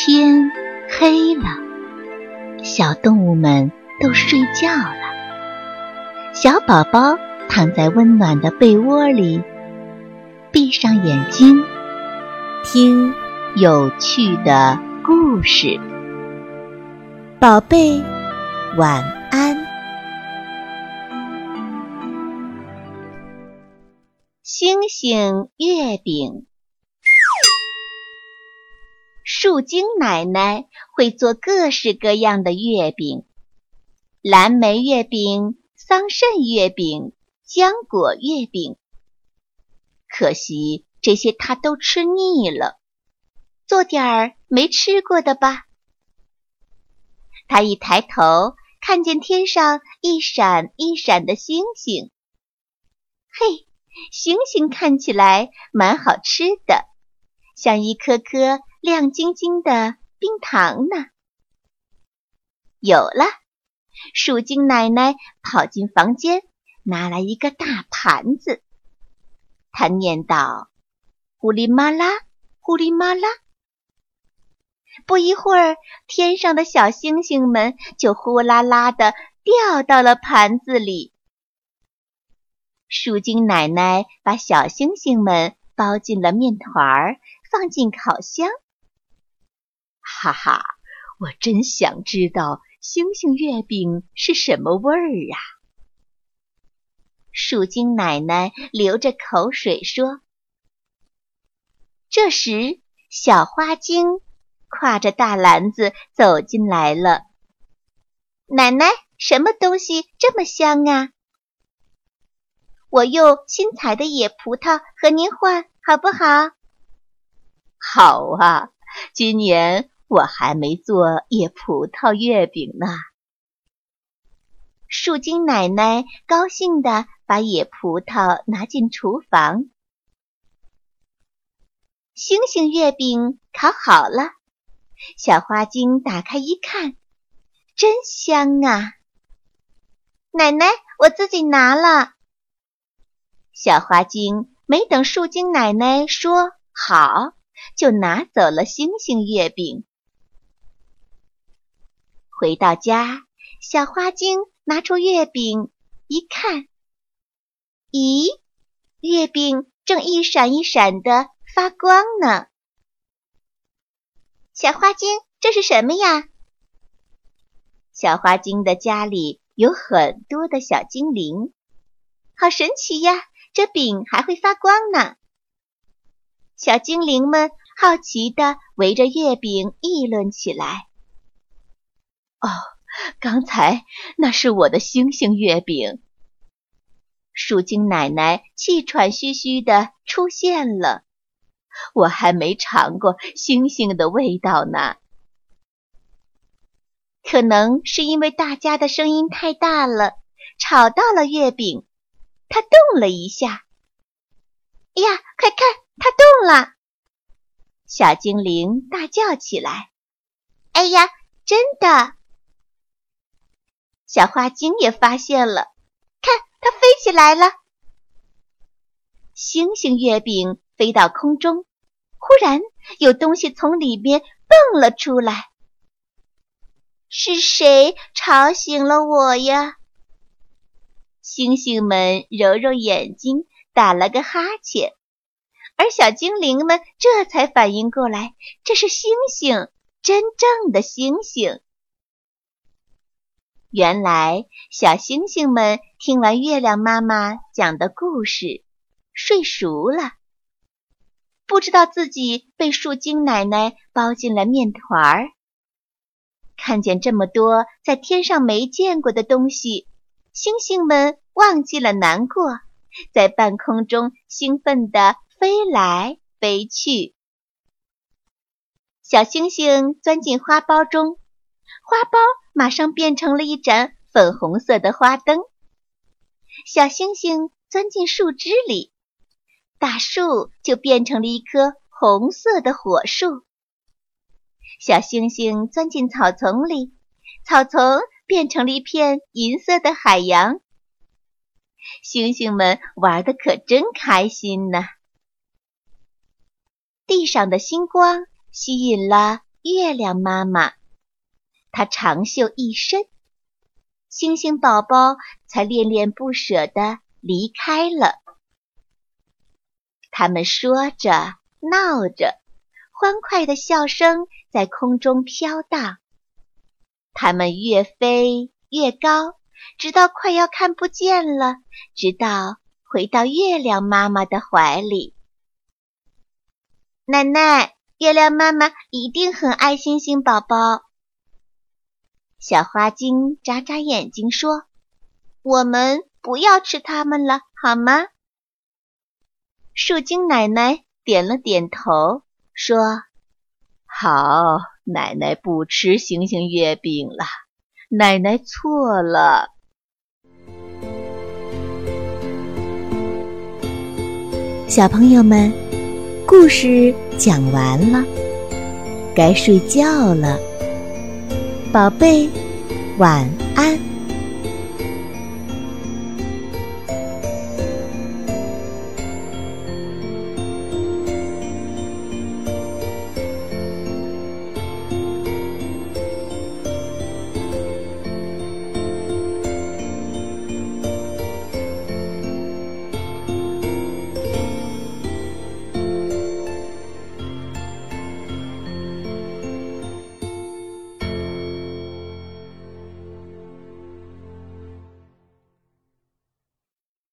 天黑了，小动物们都睡觉了。小宝宝躺在温暖的被窝里，闭上眼睛，听有趣的故事。宝贝，晚安。星星月饼。树精奶奶会做各式各样的月饼：蓝莓月饼、桑葚月饼、浆果月饼。可惜这些她都吃腻了，做点儿没吃过的吧。她一抬头，看见天上一闪一闪的星星。嘿，星星看起来蛮好吃的，像一颗颗。亮晶晶的冰糖呢？有了！树精奶奶跑进房间，拿来一个大盘子。她念道：“呼哩嘛啦，呼哩嘛啦。”不一会儿，天上的小星星们就呼啦啦的掉到了盘子里。树精奶奶把小星星们包进了面团儿，放进烤箱。哈哈，我真想知道星星月饼是什么味儿啊！树精奶奶流着口水说。这时，小花精挎着大篮子走进来了。奶奶，什么东西这么香啊？我用新采的野葡萄和您换，好不好？好啊，今年。我还没做野葡萄月饼呢。树精奶奶高兴地把野葡萄拿进厨房。星星月饼烤好了，小花精打开一看，真香啊！奶奶，我自己拿了。小花精没等树精奶奶说好，就拿走了星星月饼。回到家，小花精拿出月饼一看，咦，月饼正一闪一闪的发光呢。小花精，这是什么呀？小花精的家里有很多的小精灵，好神奇呀！这饼还会发光呢。小精灵们好奇的围着月饼议论起来。哦，刚才那是我的星星月饼。树精奶奶气喘吁吁的出现了，我还没尝过星星的味道呢。可能是因为大家的声音太大了，吵到了月饼，它动了一下。哎呀，快看，它动了！小精灵大叫起来：“哎呀，真的！”小花精也发现了，看它飞起来了。星星月饼飞到空中，忽然有东西从里面蹦了出来。是谁吵醒了我呀？星星们揉揉眼睛，打了个哈欠，而小精灵们这才反应过来，这是星星，真正的星星。原来，小星星们听完月亮妈妈讲的故事，睡熟了，不知道自己被树精奶奶包进了面团儿。看见这么多在天上没见过的东西，星星们忘记了难过，在半空中兴奋地飞来飞去。小星星钻进花苞中。花苞马上变成了一盏粉红色的花灯。小星星钻进树枝里，大树就变成了一棵红色的火树。小星星钻进草丛里，草丛变成了一片银色的海洋。星星们玩的可真开心呢！地上的星光吸引了月亮妈妈，她长袖一伸，星星宝宝才恋恋不舍地离开了。他们说着，闹着，欢快的笑声在空中飘荡。他们越飞越高，直到快要看不见了，直到回到月亮妈妈的怀里。奶奶，月亮妈妈一定很爱星星宝宝。小花精眨眨眼睛说：“我们不要吃它们了，好吗？”树精奶奶点了点头，说：“好，奶奶不吃星星月饼了，奶奶错了。”小朋友们，故事讲完了，该睡觉了，宝贝，晚安。